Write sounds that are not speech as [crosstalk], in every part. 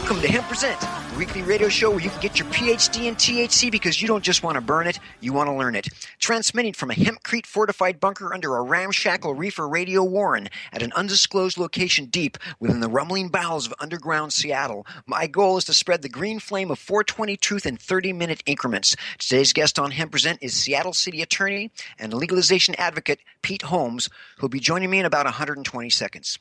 Welcome to Hemp Present, the weekly radio show where you can get your PhD in THC because you don't just want to burn it, you want to learn it. Transmitting from a hempcrete fortified bunker under a ramshackle reefer radio warren at an undisclosed location deep within the rumbling bowels of underground Seattle, my goal is to spread the green flame of 420 truth in 30 minute increments. Today's guest on Hemp Present is Seattle City Attorney and legalization advocate Pete Holmes, who'll be joining me in about 120 seconds.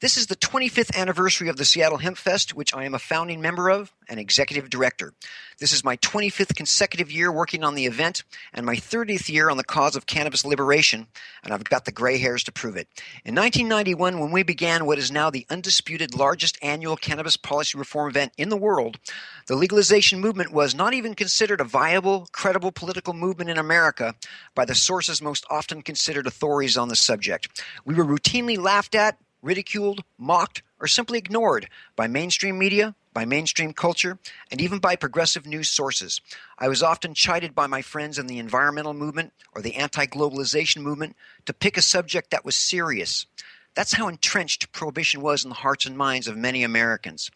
This is the 25th anniversary of the Seattle Hemp Fest, which I am a founding member of and executive director. This is my 25th consecutive year working on the event and my 30th year on the cause of cannabis liberation, and I've got the gray hairs to prove it. In 1991, when we began what is now the undisputed largest annual cannabis policy reform event in the world, the legalization movement was not even considered a viable, credible political movement in America by the sources most often considered authorities on the subject. We were routinely laughed at, ridiculed, mocked, or simply ignored by mainstream media, by mainstream culture, and even by progressive news sources. I was often chided by my friends in the environmental movement or the anti globalization movement to pick a subject that was serious. That's how entrenched prohibition was in the hearts and minds of many Americans.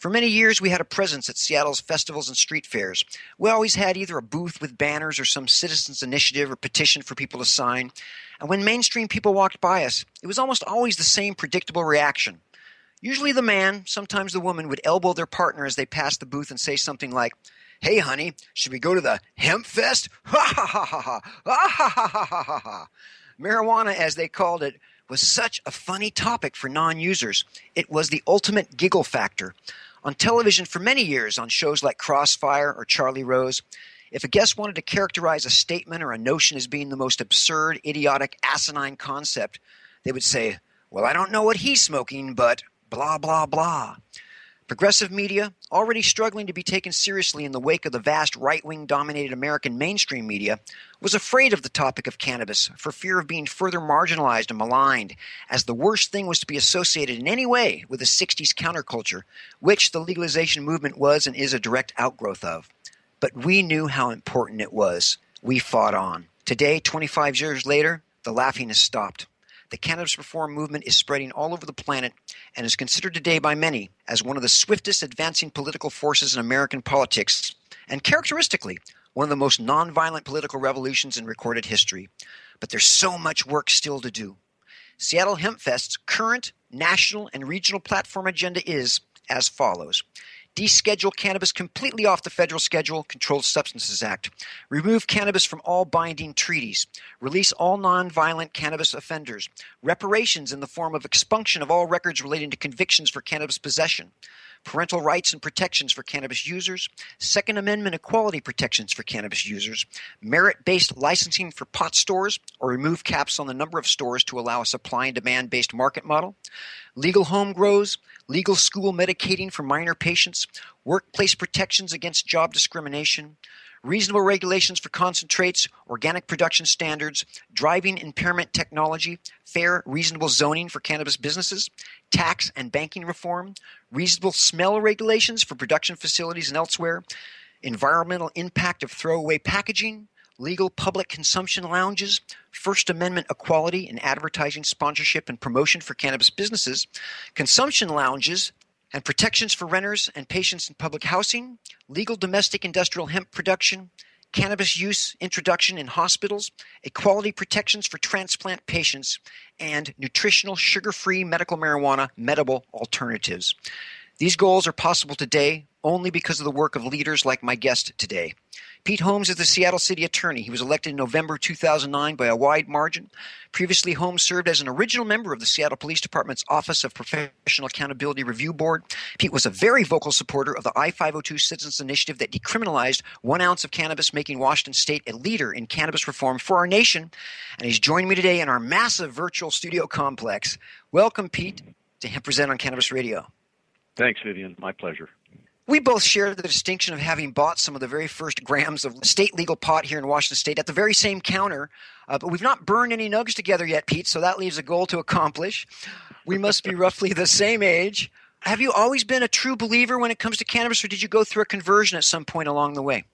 For many years, we had a presence at Seattle's festivals and street fairs. We always had either a booth with banners or some citizens' initiative or petition for people to sign. And when mainstream people walked by us, it was almost always the same predictable reaction. Usually, the man, sometimes the woman, would elbow their partner as they passed the booth and say something like, Hey, honey, should we go to the hemp fest? [laughs] Ha ha ha ha ha! Ha ha ha ha ha ha! Marijuana, as they called it, was such a funny topic for non users. It was the ultimate giggle factor. On television for many years, on shows like Crossfire or Charlie Rose, if a guest wanted to characterize a statement or a notion as being the most absurd, idiotic, asinine concept, they would say, Well, I don't know what he's smoking, but blah, blah, blah. Progressive media, already struggling to be taken seriously in the wake of the vast right wing dominated American mainstream media, was afraid of the topic of cannabis for fear of being further marginalized and maligned, as the worst thing was to be associated in any way with the 60s counterculture, which the legalization movement was and is a direct outgrowth of. But we knew how important it was. We fought on. Today, 25 years later, the laughing has stopped. The cannabis reform movement is spreading all over the planet and is considered today by many as one of the swiftest advancing political forces in American politics, and characteristically, one of the most nonviolent political revolutions in recorded history. But there's so much work still to do. Seattle Hempfest's current national and regional platform agenda is as follows Deschedule cannabis completely off the federal schedule, Controlled Substances Act. Remove cannabis from all binding treaties. Release all nonviolent cannabis offenders. Reparations in the form of expunction of all records relating to convictions for cannabis possession parental rights and protections for cannabis users, Second Amendment equality protections for cannabis users, merit based licensing for pot stores, or remove caps on the number of stores to allow a supply and demand based market model, legal home grows, legal school medicating for minor patients, workplace protections against job discrimination, reasonable regulations for concentrates, organic production standards, driving impairment technology, fair, reasonable zoning for cannabis businesses, tax and banking reform, reasonable smell regulations for production facilities and elsewhere, environmental impact of throwaway packaging, legal public consumption lounges, First Amendment equality in advertising, sponsorship, and promotion for cannabis businesses, consumption lounges, and protections for renters and patients in public housing, legal domestic industrial hemp production, cannabis use introduction in hospitals, equality protections for transplant patients, and nutritional sugar free medical marijuana medical alternatives. These goals are possible today only because of the work of leaders like my guest today. Pete Holmes is the Seattle City Attorney. He was elected in November 2009 by a wide margin. Previously, Holmes served as an original member of the Seattle Police Department's Office of Professional Accountability Review Board. Pete was a very vocal supporter of the I 502 Citizens Initiative that decriminalized one ounce of cannabis, making Washington State a leader in cannabis reform for our nation. And he's joined me today in our massive virtual studio complex. Welcome, Pete, to Present on Cannabis Radio. Thanks, Vivian. My pleasure. We both share the distinction of having bought some of the very first grams of state legal pot here in Washington State at the very same counter, uh, but we've not burned any nugs together yet, Pete, so that leaves a goal to accomplish. We must be roughly the same age. Have you always been a true believer when it comes to cannabis, or did you go through a conversion at some point along the way?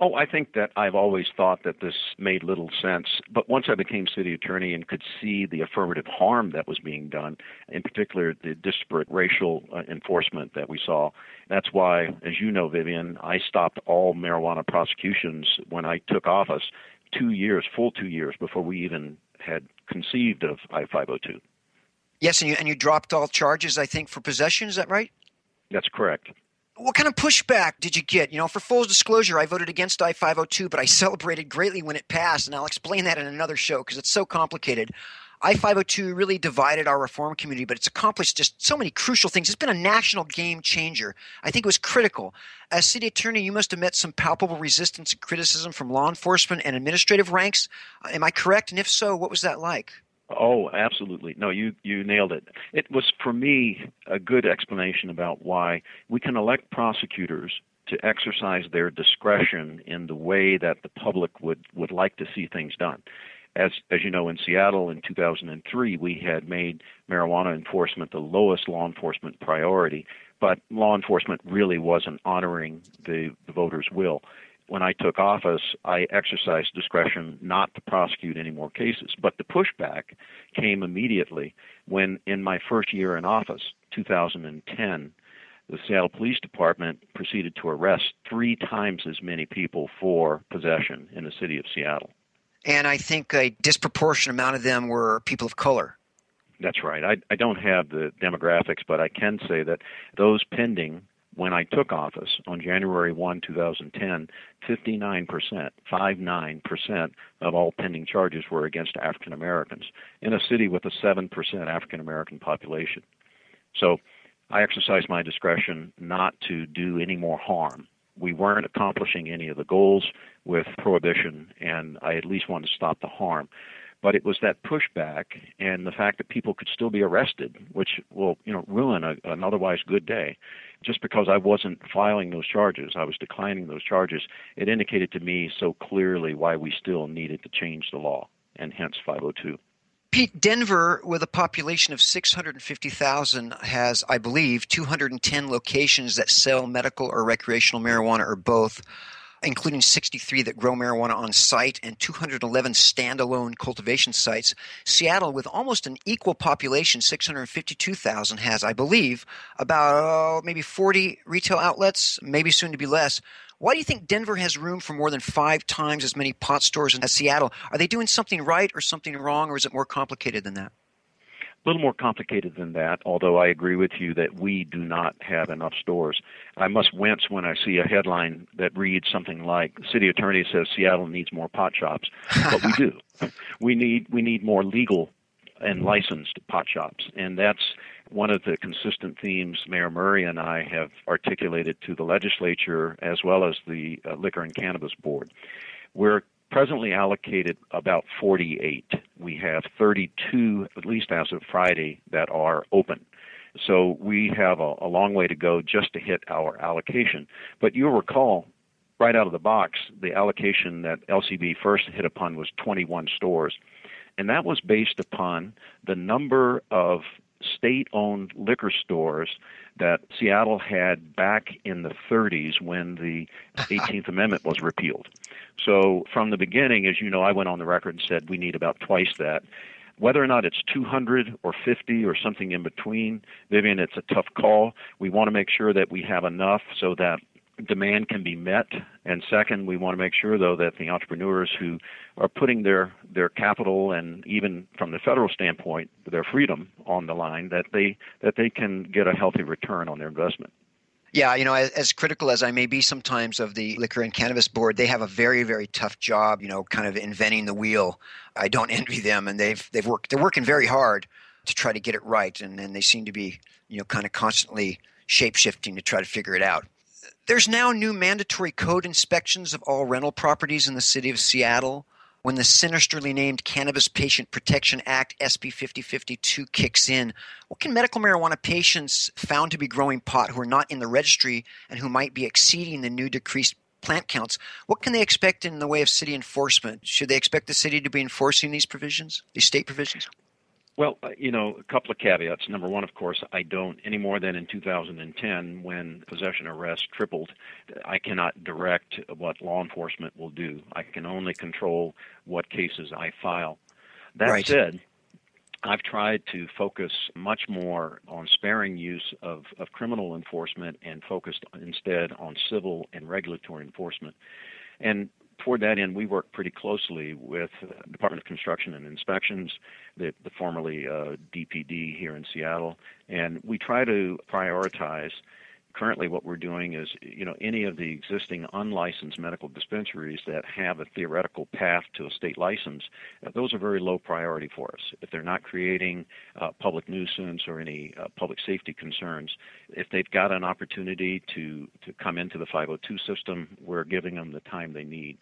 Oh, I think that I've always thought that this made little sense. But once I became city attorney and could see the affirmative harm that was being done, in particular the disparate racial uh, enforcement that we saw, that's why, as you know, Vivian, I stopped all marijuana prosecutions when I took office two years, full two years, before we even had conceived of I 502. Yes, and you, and you dropped all charges, I think, for possession. Is that right? That's correct what kind of pushback did you get? You know, for full disclosure, I voted against I 502, but I [laughs] celebrated greatly when it passed, and I'll explain that in another show because it's so complicated. I 502 really divided our reform community, but it's accomplished just so many crucial things. It's been a national game changer. I think it was critical. As city attorney, you must have met some palpable resistance and criticism from law enforcement and administrative ranks. Am I correct? And if so, what was that like? Oh, absolutely. No, you you nailed it. It was for me a good explanation about why we can elect prosecutors to exercise their discretion in the way that the public would would like to see things done. As as you know, in Seattle in 2003, we had made marijuana enforcement the lowest law enforcement priority, but law enforcement really wasn't honoring the, the voters' will when I took office, I exercised discretion not to prosecute any more cases. But the pushback came immediately when, in my first year in office, 2010, the Seattle Police Department proceeded to arrest three times as many people for possession in the city of Seattle. And I think a disproportionate amount of them were people of color. That's right. I, I don't have the demographics, but I can say that those pending when I took office on January 1, 2010, 59%, 59% of all pending charges were against African Americans in a city with a 7% African American population. So I exercised my discretion not to do any more harm. We weren't accomplishing any of the goals with prohibition, and I at least wanted to stop the harm but it was that pushback and the fact that people could still be arrested, which will you know ruin a, an otherwise good day. Just because I wasn't filing those charges, I was declining those charges. It indicated to me so clearly why we still needed to change the law, and hence 502. Pete, Denver, with a population of 650,000, has, I believe, 210 locations that sell medical or recreational marijuana or both including 63 that grow marijuana on site and 211 standalone cultivation sites. Seattle, with almost an equal population, 652,000, has, I believe, about uh, maybe 40 retail outlets, maybe soon to be less. Why do you think Denver has room for more than five times as many pot stores as Seattle? Are they doing something right or something wrong, or is it more complicated than that? A little more complicated than that, although I agree with you that we do not have enough stores. I must wince when I see a headline that reads something like City Attorney says Seattle needs more pot shops. But we do. [laughs] we need we need more legal and licensed pot shops. And that's one of the consistent themes Mayor Murray and I have articulated to the legislature as well as the uh, Liquor and Cannabis Board. We're presently allocated about 48. We have 32, at least as of Friday, that are open. So we have a, a long way to go just to hit our allocation. But you'll recall right out of the box, the allocation that LCB first hit upon was 21 stores. And that was based upon the number of state owned liquor stores that Seattle had back in the 30s when the [laughs] 18th Amendment was repealed. So from the beginning, as you know, I went on the record and said we need about twice that. Whether or not it's 200 or 50 or something in between, Vivian, it's a tough call. We want to make sure that we have enough so that demand can be met. And second, we want to make sure, though, that the entrepreneurs who are putting their, their capital and even from the federal standpoint, their freedom on the line, that they that they can get a healthy return on their investment. Yeah, you know, as, critical as I may be sometimes of the Liquor and Cannabis Board, they have a very, very tough job. You know, kind of inventing the wheel. I don't envy them, and they've they've worked. They're working very hard to try to get it right, and and they seem to be, you know, kind of constantly shape shifting to try to figure it out. There's now new mandatory code inspections of all rental properties in the city of Seattle when the sinisterly named Cannabis Patient Protection Act SB 5052 kicks in, what can medical marijuana patients found to be growing pot who are not in the registry and who might be exceeding the new decreased plant counts, what can they expect in the way of city enforcement? Should they expect the city to be enforcing these provisions, these state provisions? Well, uh, you know, a couple of caveats. Number one, of course, I don't any more than in 2010 when possession arrests tripled. I cannot direct what law enforcement will do. I can only control what cases I file. That right. said, I've tried to focus much more on sparing use of, of criminal enforcement and focused instead on civil and regulatory enforcement. And toward that end, we work pretty closely with Department of Construction and Inspections, the, the formerly uh, DPD here in Seattle, and we try to prioritize. Currently, what we're doing is, you know, any of the existing unlicensed medical dispensaries that have a theoretical path to a state license, uh, those are very low priority for us. If they're not creating uh, public nuisance or any uh, public safety concerns, if they've got an opportunity to to come into the 502 system, we're giving them the time they need.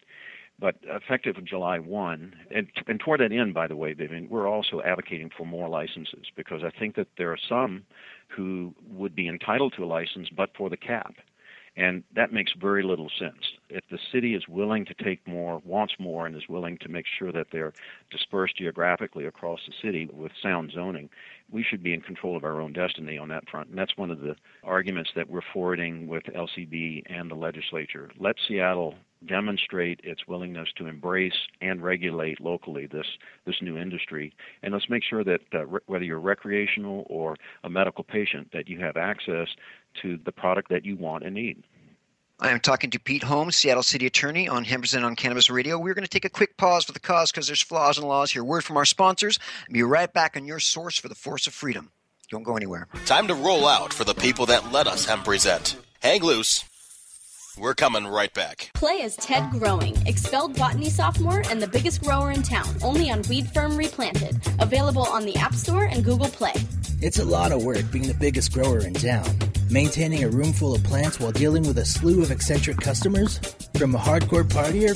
But effective July 1, and, and toward that end, by the way, Vivian, we're also advocating for more licenses because I think that there are some who would be entitled to a license but for the cap. And that makes very little sense. If the city is willing to take more, wants more, and is willing to make sure that they're dispersed geographically across the city with sound zoning, we should be in control of our own destiny on that front. And that's one of the arguments that we're forwarding with LCB and the legislature. Let Seattle demonstrate its willingness to embrace and regulate locally this this new industry and let's make sure that uh, re- whether you're recreational or a medical patient that you have access to the product that you want and need I am talking to Pete Holmes, Seattle City Attorney, on Hemp on Cannabis Radio. We're going to take a quick pause for the cause because there's flaws in the laws here. Word from our sponsors. And be right back on your source for the force of freedom. Don't go anywhere. Time to roll out for the people that let us hemp present. Hang loose. We're coming right back. Play as Ted Growing, expelled botany sophomore and the biggest grower in town, only on Weed Firm Replanted. Available on the App Store and Google Play. It's a lot of work being the biggest grower in town. Maintaining a room full of plants while dealing with a slew of eccentric customers? From a hardcore partier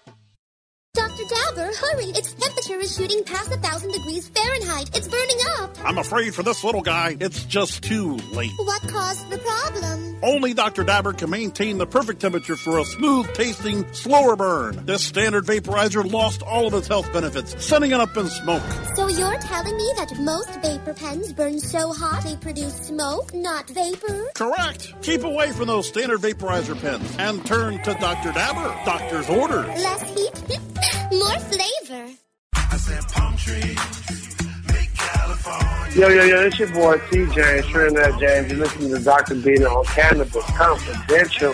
Dr. Dabber, hurry! Its temperature is shooting past a thousand degrees Fahrenheit. It's burning up. I'm afraid for this little guy, it's just too late. What caused the problem? Only Dr. Dabber can maintain the perfect temperature for a smooth tasting, slower burn. This standard vaporizer lost all of its health benefits, sending it up in smoke. So you're telling me that most vapor pens burn so hot they produce smoke, not vapor? Correct. Keep away from those standard vaporizer pens and turn to Dr. Dabber. Doctor's orders. Less heat, [laughs] more flavor. I said palm tree. Yo, yo, yo, it's your boy TJ, Trinidad James. You're listening to Dr. Bina on Cannabis Confidential.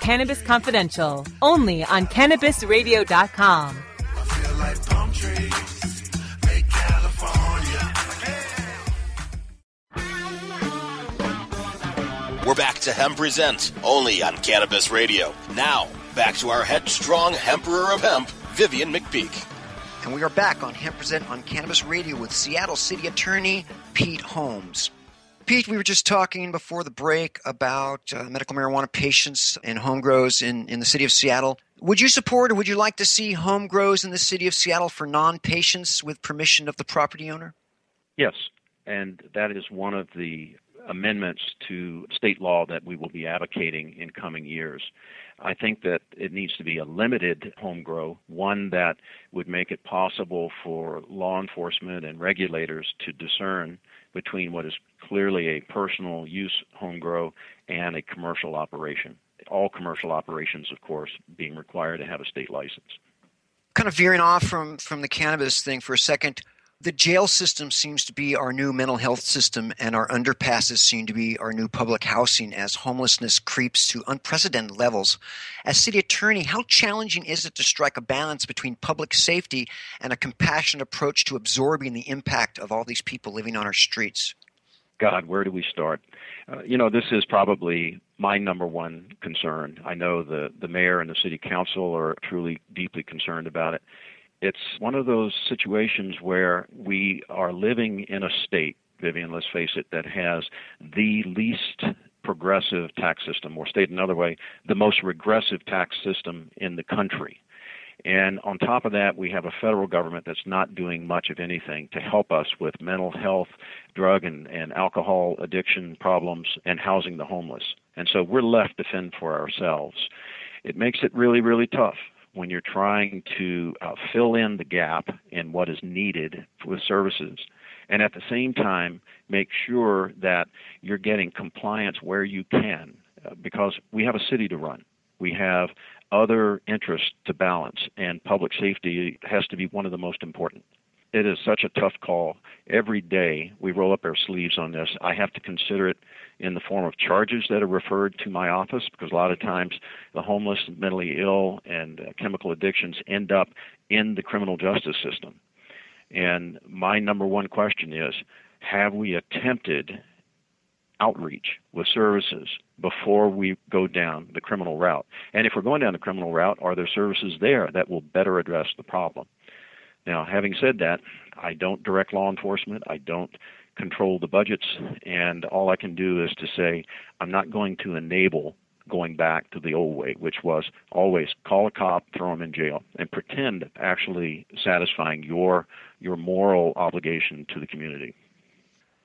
Cannabis Confidential, only on CannabisRadio.com. We're back to Hemp Present, only on Cannabis Radio. Now, back to our headstrong Emperor of Hemp, Vivian McPeak. And we are back on Hemp Present on Cannabis Radio with Seattle City Attorney Pete Holmes. Pete, we were just talking before the break about uh, medical marijuana patients and home grows in, in the city of Seattle. Would you support or would you like to see home grows in the city of Seattle for non patients with permission of the property owner? Yes, and that is one of the amendments to state law that we will be advocating in coming years. I think that it needs to be a limited home grow, one that would make it possible for law enforcement and regulators to discern between what is clearly a personal use home grow and a commercial operation. All commercial operations, of course, being required to have a state license. Kind of veering off from, from the cannabis thing for a second, the jail system seems to be our new mental health system, and our underpasses seem to be our new public housing as homelessness creeps to unprecedented levels. As city attorney, how challenging is it to strike a balance between public safety and a compassionate approach to absorbing the impact of all these people living on our streets? God, where do we start? Uh, you know, this is probably my number one concern. I know the, the mayor and the city council are truly deeply concerned about it. It's one of those situations where we are living in a state, Vivian, let's face it, that has the least progressive tax system, or state another way, the most regressive tax system in the country. And on top of that, we have a federal government that's not doing much of anything to help us with mental health, drug and, and alcohol addiction problems, and housing the homeless. And so we're left to fend for ourselves. It makes it really, really tough when you're trying to uh, fill in the gap in what is needed with services and at the same time make sure that you're getting compliance where you can uh, because we have a city to run. We have other interests to balance, and public safety has to be one of the most important. It is such a tough call. Every day we roll up our sleeves on this. I have to consider it in the form of charges that are referred to my office because a lot of times the homeless, mentally ill, and uh, chemical addictions end up in the criminal justice system. And my number one question is have we attempted outreach with services before we go down the criminal route? And if we're going down the criminal route, are there services there that will better address the problem? Now, having said that, I don't direct law enforcement. I don't control the budgets, and all I can do is to say I'm not going to enable going back to the old way, which was always call a cop, throw him in jail, and pretend actually satisfying your your moral obligation to the community.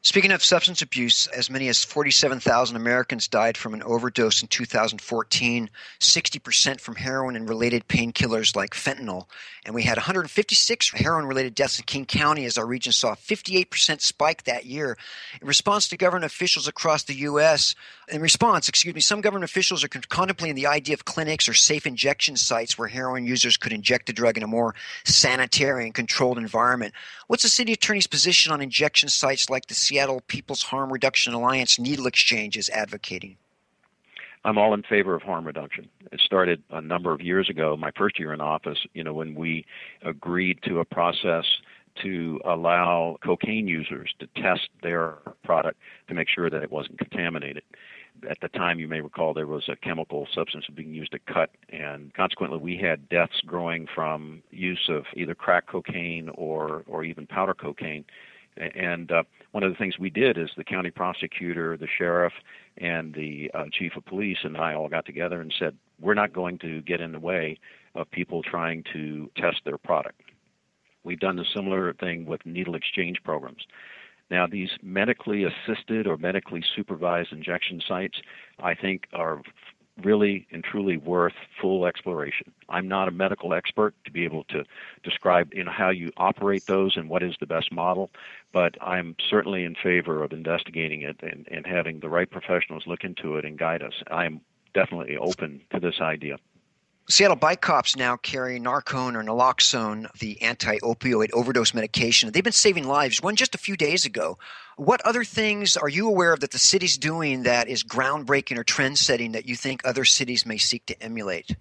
Speaking of substance abuse, as many as 47,000 Americans died from an overdose in 2014, 60% from heroin and related painkillers like fentanyl. And we had 156 heroin related deaths in King County as our region saw a 58% spike that year. In response to government officials across the U.S., in response, excuse me, some government officials are contemplating the idea of clinics or safe injection sites where heroin users could inject the drug in a more sanitary and controlled environment. What's the city attorney's position on injection sites like the Seattle People's Harm Reduction Alliance Needle Exchange is advocating? I'm all in favor of harm reduction. It started a number of years ago, my first year in office, you know, when we agreed to a process to allow cocaine users to test their product to make sure that it wasn't contaminated at the time, you may recall there was a chemical substance being used to cut, and consequently, we had deaths growing from use of either crack cocaine or or even powder cocaine. And uh, one of the things we did is the county prosecutor, the sheriff, and the uh, chief of police and I all got together and said, we're not going to get in the way of people trying to test their product. We've done a similar thing with needle exchange programs. Now, these medically assisted or medically supervised injection sites, I think, are really and truly worth full exploration. I'm not a medical expert to be able to describe you know, how you operate those and what is the best model, but I'm certainly in favor of investigating it and, and having the right professionals look into it and guide us. I'm definitely open to this idea. Seattle bike cops now carry Narcan or naloxone, the anti opioid overdose medication. They've been saving lives, one just a few days ago. What other things are you aware of that the city's doing that is groundbreaking or trend setting that you think other cities may seek to emulate?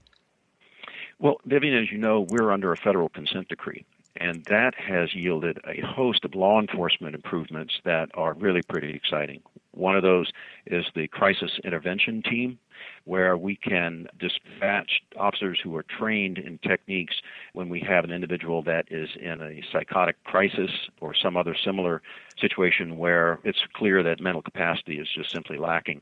Well, Vivian, as you know, we're under a federal consent decree, and that has yielded a host of law enforcement improvements that are really pretty exciting. One of those is the crisis intervention team, where we can dispatch officers who are trained in techniques when we have an individual that is in a psychotic crisis or some other similar situation where it's clear that mental capacity is just simply lacking.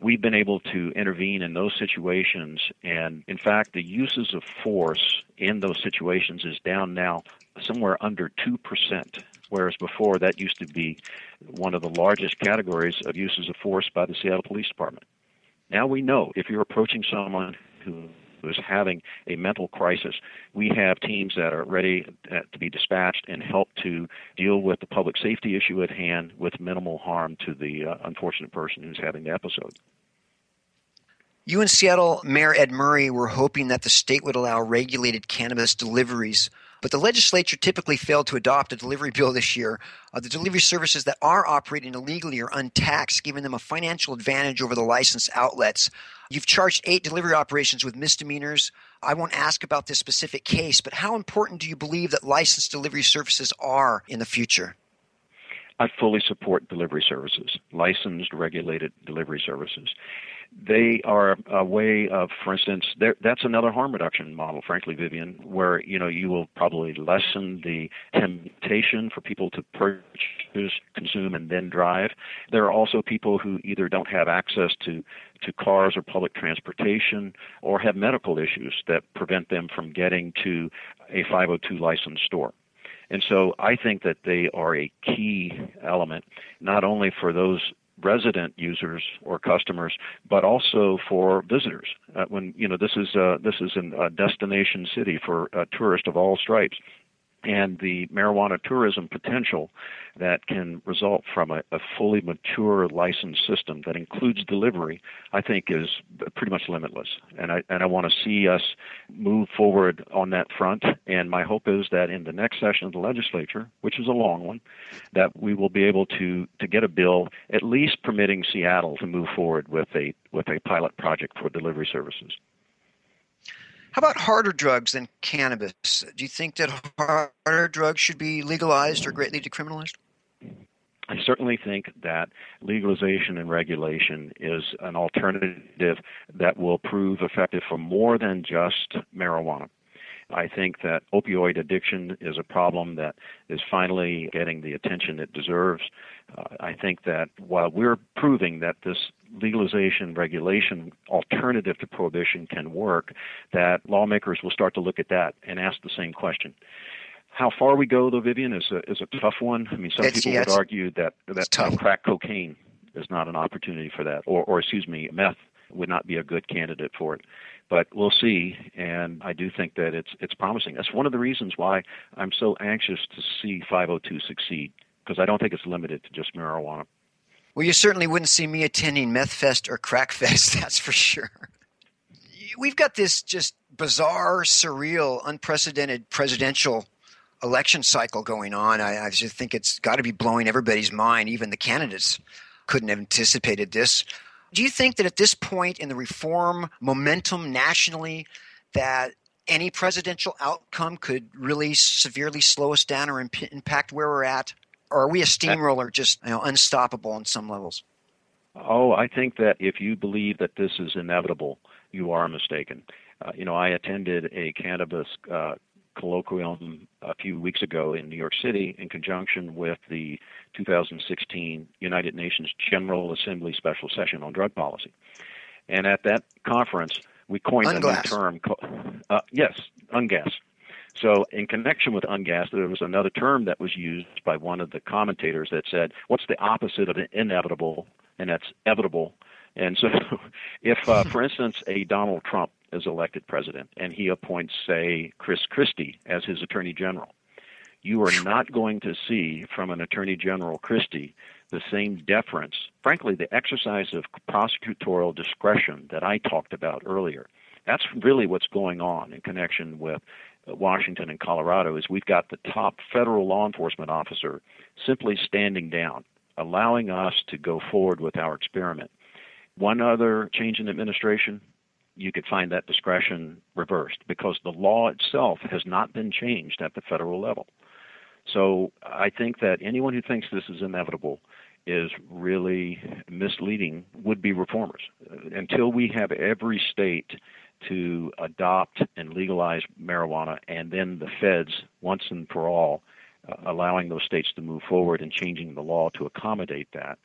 We've been able to intervene in those situations, and in fact, the uses of force in those situations is down now somewhere under 2% whereas before that used to be one of the largest categories of uses of force by the Seattle Police Department. Now we know if you're approaching someone who is having a mental crisis, we have teams that are ready uh, to be dispatched and help to deal with the public safety issue at hand with minimal harm to the uh, unfortunate person who's having the episode. You and Seattle Mayor Ed Murray were hoping that the state would allow regulated cannabis deliveries but the legislature typically failed to adopt a delivery bill this year. Uh, the delivery services that are operating illegally are untaxed, giving them a financial advantage over the licensed outlets. You've charged eight delivery operations with misdemeanors. I won't ask about this specific case, but how important do you believe that licensed delivery services are in the future? I fully support delivery services, licensed, regulated delivery services they are a way of, for instance, that's another harm reduction model, frankly, Vivian, where you know you will probably lessen the temptation for people to purchase, consume, and then drive. There are also people who either don't have access to to cars or public transportation, or have medical issues that prevent them from getting to a 502 licensed store. And so I think that they are a key element, not only for those resident users or customers, but also for visitors. Uh, when you know this is uh, this is a destination city for uh, tourists of all stripes, and the marijuana tourism potential that can result from a, a, fully mature licensed system that includes delivery, I think is pretty much limitless. And I and I want to see us move forward on that front. And my hope is that in the next session of the legislature, which is a long one, that we will be able to to get a bill at least permitting Seattle to move forward with a with a pilot project for delivery services. How about harder drugs than cannabis? Do you think that harder drugs should be legalized or greatly decriminalized? I certainly think that legalization and regulation is an alternative that will prove effective for more than just marijuana. I think that opioid addiction is a problem that is finally getting the attention it deserves. Uh, I think that while we're proving that this legalization regulation alternative to prohibition can work, that lawmakers will start to look at that and ask the same question. How far we go, though, Vivian, is a, is a tough one. I mean, some it's, people yeah, would argue that that crack cocaine is not an opportunity for that, or, or excuse me, meth would not be a good candidate for it. But we'll see, and I do think that it's it's promising. That's one of the reasons why I'm so anxious to see 502 succeed, because I don't think it's limited to just marijuana. Well, you certainly wouldn't see me attending Meth Fest or Crack Fest, [laughs] that's for sure. We've got this just bizarre, surreal, unprecedented presidential election cycle going on. I, I just think it's got to be blowing everybody's mind. Even the candidates couldn't have anticipated this. Do you think that at this point in the reform momentum nationally, that any presidential outcome could really severely slow us down or imp- impact where we're at? Or are we a steamroller just you know, unstoppable on some levels? Oh, I think that if you believe that this is inevitable, you are mistaken. Uh, you know, I attended a cannabis uh, colloquium a few weeks ago in New York City in conjunction with the 2016 United Nations General Assembly Special Session on Drug Policy. And at that conference, we coined UNGASS. a new term. Uh, yes, UNGASS. So, in connection with UNGASS, there was another term that was used by one of the commentators that said, What's the opposite of inevitable? And that's evitable. And so, [laughs] if, uh, for instance, a Donald Trump is elected president and he appoints, say, Chris Christie as his attorney general, you are not going to see from an attorney general Christie the same deference, frankly, the exercise of prosecutorial discretion that I talked about earlier. That's really what's going on in connection with Washington and Colorado is we've got the top federal law enforcement officer simply standing down, allowing us to go forward with our experiment. One other change in administration, you could find that discretion reversed because the law itself has not been changed at the federal level. So I think that anyone who thinks this is inevitable is really misleading would be reformers. Until we have every state to adopt and legalize marijuana and then the feds once and for all uh, allowing those states to move forward and changing the law to accommodate that,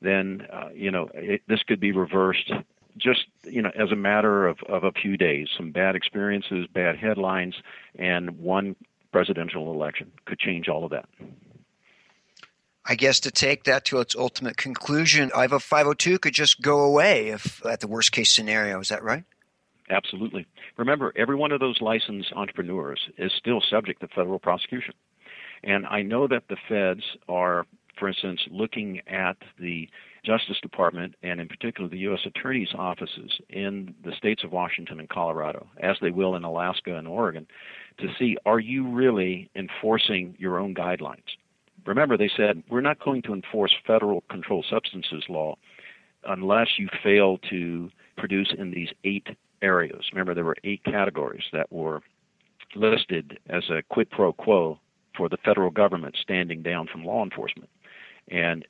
then uh, you know it, this could be reversed just you know as a matter of, of a few days. Some bad experiences, bad headlines, and one presidential election could change all of that. I guess to take that to its ultimate conclusion, IVA 502 could just go away if at the worst case scenario. Is that right? Absolutely. Remember, every one of those licensed entrepreneurs is still subject to federal prosecution. And I know that the feds are, for instance, looking at the Justice Department and in particular the U.S. Attorney's offices in the states of Washington and Colorado, as they will in Alaska and Oregon, to see are you really enforcing your own guidelines? Remember, they said we're not going to enforce federal controlled substances law unless you fail to produce in these eight areas. Remember, there were eight categories that were listed as a quid pro quo for the federal government standing down from law enforcement. And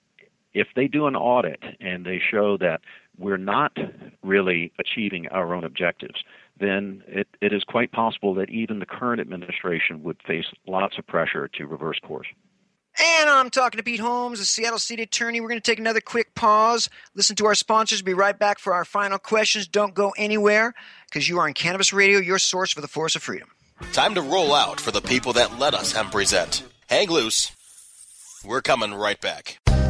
if they do an audit and they show that we're not really achieving our own objectives, then it, it is quite possible that even the current administration would face lots of pressure to reverse course. And I'm talking to Pete Holmes, the Seattle City Attorney. We're going to take another quick pause, listen to our sponsors, be right back for our final questions. Don't go anywhere because you are on Cannabis Radio, your source for the force of freedom. Time to roll out for the people that let us hemp present. Hang loose. We're coming right back.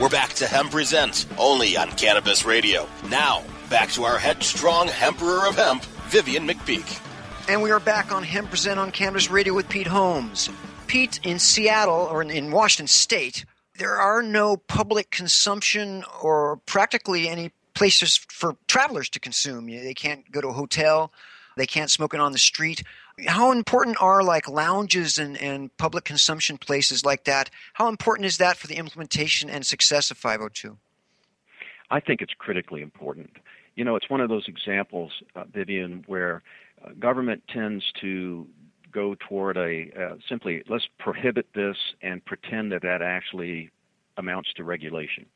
We're back to Hemp Presents, only on Cannabis Radio. Now, back to our headstrong emperor of hemp, Vivian McPeak. And we are back on Hemp Present on Cannabis Radio with Pete Holmes. Pete, in Seattle or in Washington State, there are no public consumption or practically any places for travelers to consume. They can't go to a hotel, they can't smoke it on the street. How important are like lounges and, and public consumption places like that? How important is that for the implementation and success of 502? I think it's critically important. You know, it's one of those examples, uh, Vivian, where uh, government tends to go toward a uh, simply let's prohibit this and pretend that that actually amounts to regulation.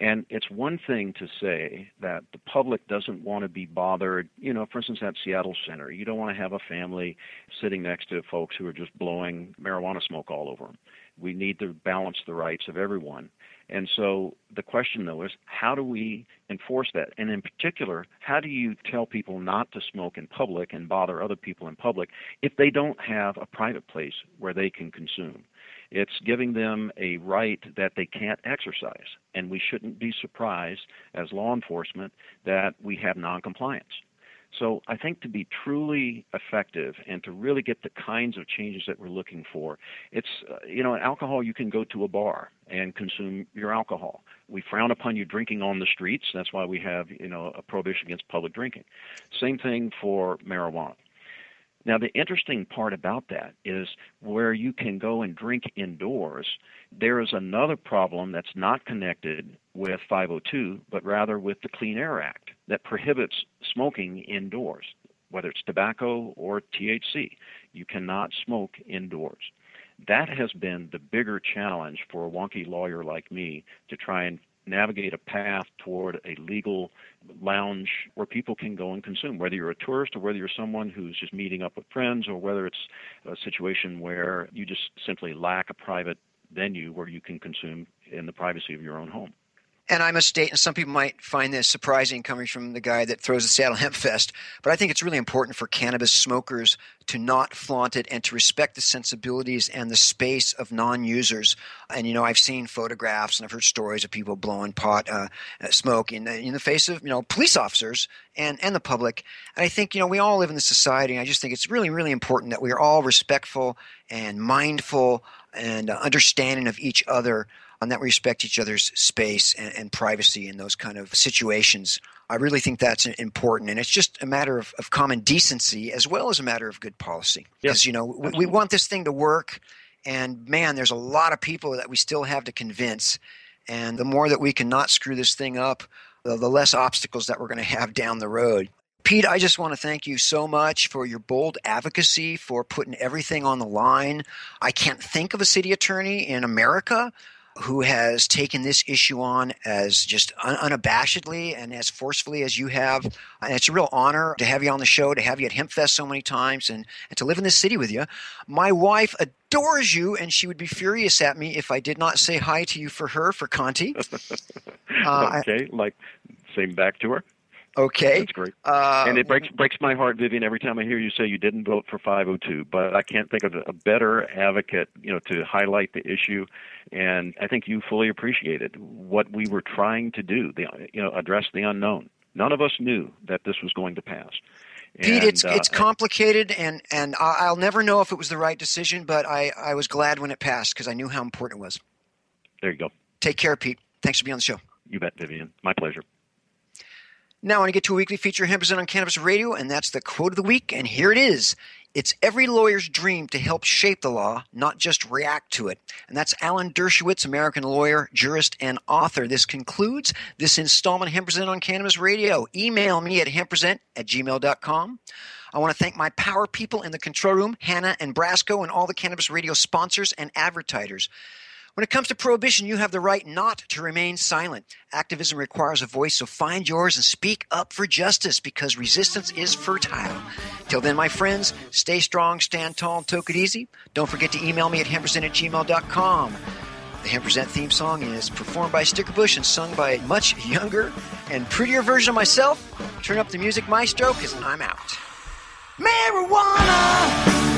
And it's one thing to say that the public doesn't want to be bothered. You know, for instance, at Seattle Center, you don't want to have a family sitting next to folks who are just blowing marijuana smoke all over them. We need to balance the rights of everyone. And so the question, though, is how do we enforce that? And in particular, how do you tell people not to smoke in public and bother other people in public if they don't have a private place where they can consume? It's giving them a right that they can't exercise. And we shouldn't be surprised as law enforcement that we have noncompliance. So I think to be truly effective and to really get the kinds of changes that we're looking for, it's, uh, you know, in alcohol, you can go to a bar and consume your alcohol. We frown upon you drinking on the streets. That's why we have, you know, a prohibition against public drinking. Same thing for marijuana. Now, the interesting part about that is where you can go and drink indoors, there is another problem that's not connected with 502, but rather with the Clean Air Act that prohibits smoking indoors, whether it's tobacco or THC. You cannot smoke indoors. That has been the bigger challenge for a wonky lawyer like me to try and navigate a path toward a legal lounge where people can go and consume, whether you're a tourist or whether you're someone who's just meeting up with friends or whether it's a situation where you just simply lack a private venue where you can consume in the privacy of your own home. And I must state, and some people might find this surprising coming from the guy that throws the Seattle [laughs] Hemp Fest, but I think it's really important for cannabis smokers to not flaunt it and to respect the sensibilities and the space of non-users. And you know, I've seen photographs and I've heard stories of people blowing pot uh, uh, smoke in the in the face of you know police officers and and the public. And I think you know we all live in this society. And I just think it's really really important that we are all respectful and mindful and uh, understanding of each other and that we respect each other's space and, and, privacy in those kind of situations. I really think that's important, and it's just a matter of, of common decency as well as a matter of good policy. Because you know we, we want this thing to work, and man, there's a lot of people that we still have to convince, and the more that we can not screw this thing up, the, the less obstacles that we're going to have down the road. Pete, I just want to thank you so much for your bold advocacy, for putting everything on the line. I can't think of a city attorney in America who has taken this issue on as just un- unabashedly and as forcefully as you have. And it's a real honor to have you on the show, to have you at HempFest so many times, and, and to live in this city with you. My wife adores you, and she would be furious at me if I did not say hi to you for her, for Conti. [laughs] Uh, okay, like same back to her. Okay, that's great. Uh, and it breaks breaks my heart, Vivian, every time I hear you say you didn't vote for 502. But I can't think of a better advocate, you know, to highlight the issue. And I think you fully appreciated what we were trying to do. The you know address the unknown. None of us knew that this was going to pass. Pete, And, it's uh, it's complicated, and and I- I'll never know if it was the right decision, but I I was glad when it passed because I knew how important it was. there you go. Take care, Pete. Thanks for being on the show. You bet, Vivian. My pleasure. Now I want to get to a weekly feature 100% on Cannabis Radio, and that's the quote of the week. And here it is It's every lawyer's dream to help shape the law, not just react to it. And that's Alan Dershowitz, American lawyer, jurist, and author. This concludes this installment of 100% on Cannabis Radio. Email me at hempresent at gmail.com. I want to thank my power people in the control room, Hannah and Brasco, and all the Cannabis Radio sponsors and advertisers. When it comes to prohibition, you have the right not to remain silent. Activism requires a voice, so find yours and speak up for justice because resistance is fertile. Till then, my friends, stay strong, stand tall, and take it easy. Don't forget to email me at hempresent at gmail.com. The Hempresent theme song is performed by Sticker Bush and sung by a much younger and prettier version of myself. Turn up the music, maestro, because I'm out. Marijuana,